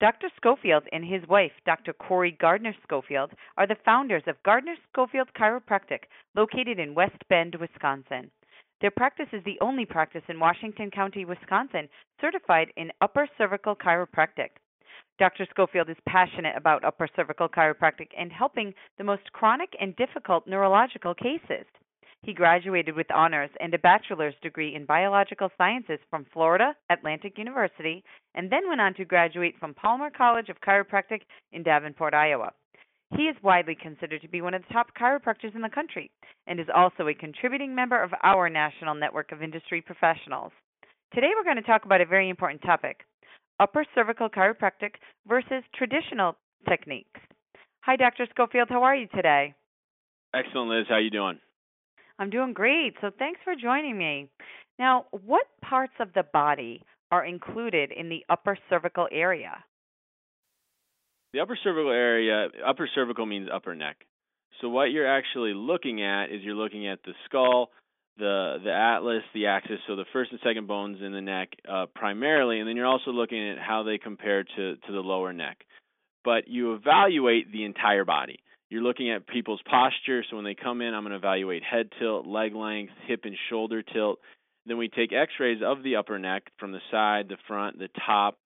Dr. Schofield and his wife, Dr. Corey Gardner Schofield, are the founders of Gardner Schofield Chiropractic, located in West Bend, Wisconsin. Their practice is the only practice in Washington County, Wisconsin, certified in upper cervical chiropractic. Dr. Schofield is passionate about upper cervical chiropractic and helping the most chronic and difficult neurological cases. He graduated with honors and a bachelor's degree in biological sciences from Florida Atlantic University and then went on to graduate from Palmer College of Chiropractic in Davenport, Iowa. He is widely considered to be one of the top chiropractors in the country and is also a contributing member of our national network of industry professionals. Today we're going to talk about a very important topic upper cervical chiropractic versus traditional techniques. Hi, Dr. Schofield. How are you today? Excellent, Liz. How are you doing? I'm doing great. So thanks for joining me. Now, what parts of the body are included in the upper cervical area? The upper cervical area, upper cervical means upper neck. So what you're actually looking at is you're looking at the skull, the the atlas, the axis, so the first and second bones in the neck uh, primarily, and then you're also looking at how they compare to to the lower neck. But you evaluate the entire body. You're looking at people's posture. So when they come in, I'm going to evaluate head tilt, leg length, hip and shoulder tilt. Then we take x rays of the upper neck from the side, the front, the top,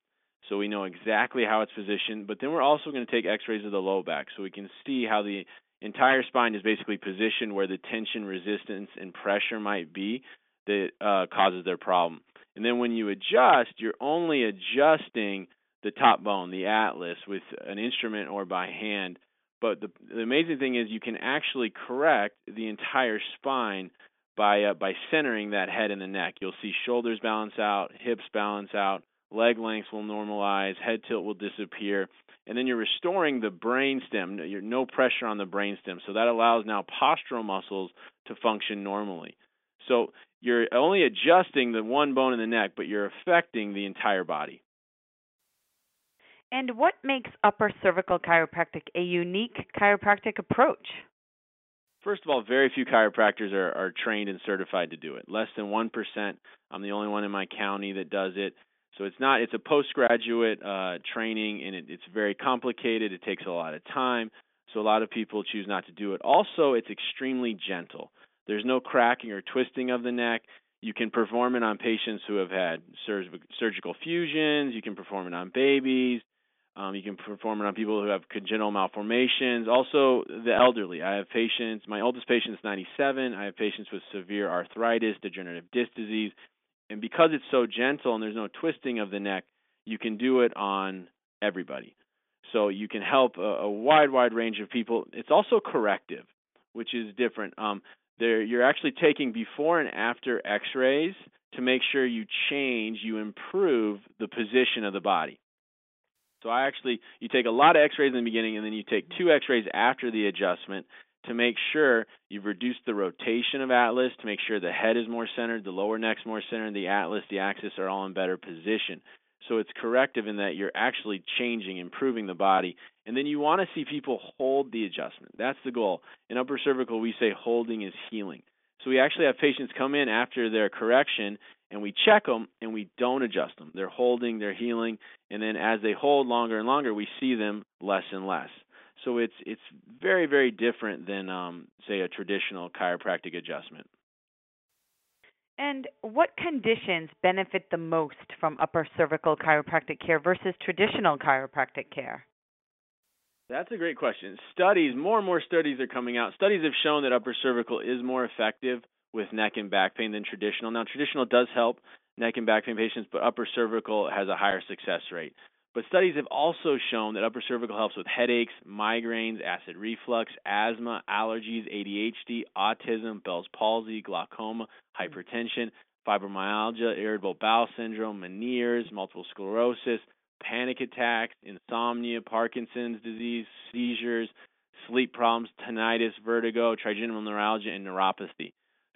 so we know exactly how it's positioned. But then we're also going to take x rays of the low back so we can see how the entire spine is basically positioned where the tension, resistance, and pressure might be that uh, causes their problem. And then when you adjust, you're only adjusting the top bone, the atlas, with an instrument or by hand but the, the amazing thing is you can actually correct the entire spine by uh, by centering that head and the neck. You'll see shoulders balance out, hips balance out, leg lengths will normalize, head tilt will disappear, and then you're restoring the brain stem. You're no pressure on the brain stem, so that allows now postural muscles to function normally. So you're only adjusting the one bone in the neck, but you're affecting the entire body. And what makes upper cervical chiropractic a unique chiropractic approach? First of all, very few chiropractors are, are trained and certified to do it. Less than 1%. I'm the only one in my county that does it. So it's not it's a postgraduate uh, training and it, it's very complicated. It takes a lot of time. So a lot of people choose not to do it. Also, it's extremely gentle. There's no cracking or twisting of the neck. You can perform it on patients who have had surgical fusions. You can perform it on babies. Um, you can perform it on people who have congenital malformations. Also, the elderly. I have patients. My oldest patient is 97. I have patients with severe arthritis, degenerative disc disease, and because it's so gentle and there's no twisting of the neck, you can do it on everybody. So you can help a, a wide, wide range of people. It's also corrective, which is different. Um, there, you're actually taking before and after X-rays to make sure you change, you improve the position of the body. So I actually you take a lot of X-rays in the beginning, and then you take two X-rays after the adjustment to make sure you've reduced the rotation of atlas, to make sure the head is more centered, the lower neck's more centered, the atlas, the axis are all in better position. So it's corrective in that you're actually changing, improving the body. And then you want to see people hold the adjustment. That's the goal. In upper cervical, we say holding is healing. So we actually have patients come in after their correction and we check them and we don't adjust them. They're holding, they're healing, and then as they hold longer and longer, we see them less and less. So it's it's very very different than um, say a traditional chiropractic adjustment. And what conditions benefit the most from upper cervical chiropractic care versus traditional chiropractic care? That's a great question. Studies, more and more studies are coming out. Studies have shown that upper cervical is more effective with neck and back pain than traditional. Now, traditional does help neck and back pain patients, but upper cervical has a higher success rate. But studies have also shown that upper cervical helps with headaches, migraines, acid reflux, asthma, allergies, ADHD, autism, Bell's palsy, glaucoma, hypertension, fibromyalgia, irritable bowel syndrome, Meniere's, multiple sclerosis, panic attacks, insomnia, Parkinson's disease, seizures, sleep problems, tinnitus, vertigo, trigeminal neuralgia, and neuropathy.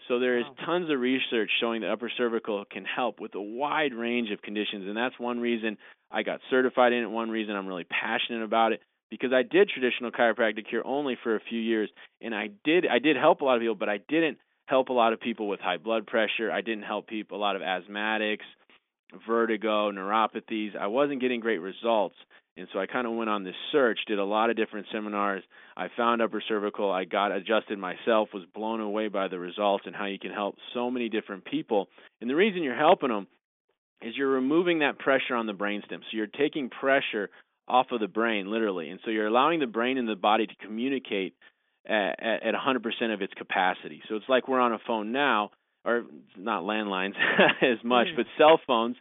So there is tons of research showing that upper cervical can help with a wide range of conditions, and that's one reason I got certified in it. One reason I'm really passionate about it because I did traditional chiropractic care only for a few years, and I did I did help a lot of people, but I didn't help a lot of people with high blood pressure. I didn't help people a lot of asthmatics, vertigo, neuropathies. I wasn't getting great results. And so I kind of went on this search, did a lot of different seminars. I found upper cervical. I got adjusted myself, was blown away by the results and how you can help so many different people. And the reason you're helping them is you're removing that pressure on the brainstem. So you're taking pressure off of the brain, literally. And so you're allowing the brain and the body to communicate at, at 100% of its capacity. So it's like we're on a phone now, or not landlines as much, mm. but cell phones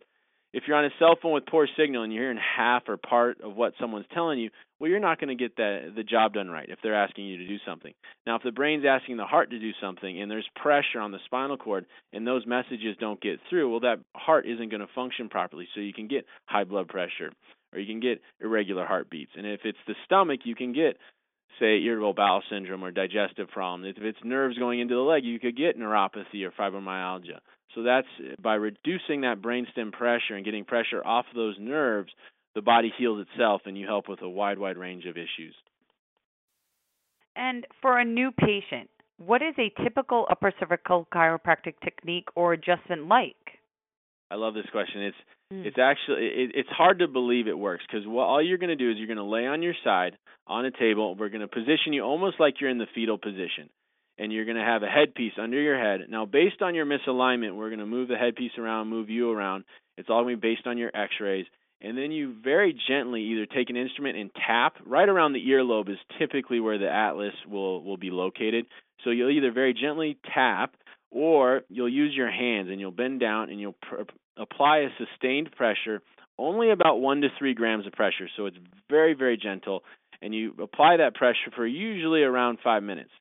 if you're on a cell phone with poor signal and you're hearing half or part of what someone's telling you, well, you're not going to get the the job done right if they're asking you to do something. Now, if the brain's asking the heart to do something and there's pressure on the spinal cord and those messages don't get through, well, that heart isn't going to function properly. So you can get high blood pressure or you can get irregular heartbeats. And if it's the stomach, you can get say irritable bowel syndrome or digestive problems. If it's nerves going into the leg, you could get neuropathy or fibromyalgia. So that's by reducing that brainstem pressure and getting pressure off those nerves, the body heals itself and you help with a wide, wide range of issues. And for a new patient, what is a typical upper cervical chiropractic technique or adjustment like? I love this question. It's mm. it's actually it, it's hard to believe it works because what all you're going to do is you're going to lay on your side on a table. We're going to position you almost like you're in the fetal position, and you're going to have a headpiece under your head. Now, based on your misalignment, we're going to move the headpiece around, move you around. It's all going to be based on your X-rays, and then you very gently either take an instrument and tap right around the earlobe is typically where the atlas will will be located. So you'll either very gently tap or you'll use your hands and you'll bend down and you'll pr- apply a sustained pressure, only about one to three grams of pressure. So it's very, very gentle. And you apply that pressure for usually around five minutes.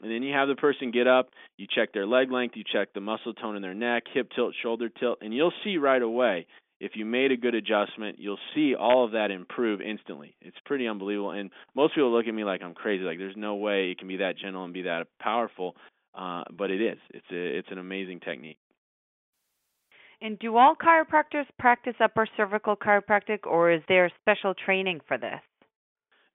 And then you have the person get up, you check their leg length, you check the muscle tone in their neck, hip tilt, shoulder tilt, and you'll see right away if you made a good adjustment, you'll see all of that improve instantly. It's pretty unbelievable. And most people look at me like I'm crazy, like there's no way it can be that gentle and be that powerful. Uh, but it is. It's a, it's an amazing technique. And do all chiropractors practice upper cervical chiropractic, or is there special training for this?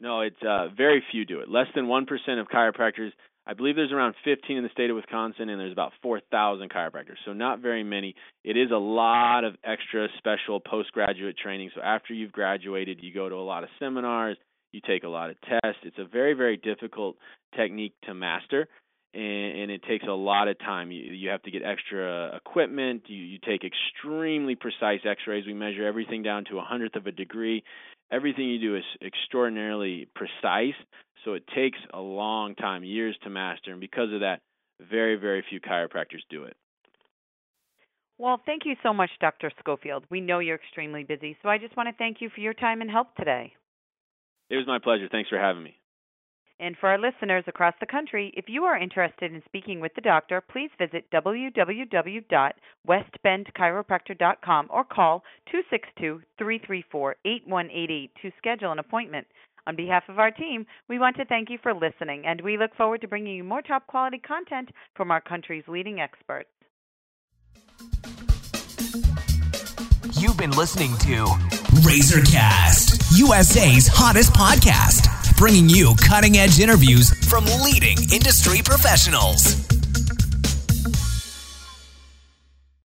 No, it's uh, very few do it. Less than one percent of chiropractors. I believe there's around 15 in the state of Wisconsin, and there's about 4,000 chiropractors. So not very many. It is a lot of extra special postgraduate training. So after you've graduated, you go to a lot of seminars, you take a lot of tests. It's a very very difficult technique to master and, and it takes a lot of time. You, you have to get extra equipment. You, you take extremely precise X-rays. We measure everything down to a hundredth of a degree. Everything you do is extraordinarily precise, so it takes a long time, years to master, and because of that, very, very few chiropractors do it. Well, thank you so much, Dr. Schofield. We know you're extremely busy, so I just want to thank you for your time and help today. It was my pleasure. Thanks for having me. And for our listeners across the country, if you are interested in speaking with the doctor, please visit www.westbendchiropractor.com or call 262 334 8188 to schedule an appointment. On behalf of our team, we want to thank you for listening, and we look forward to bringing you more top quality content from our country's leading experts. You've been listening to Razorcast, USA's hottest podcast bringing you cutting edge interviews from leading industry professionals.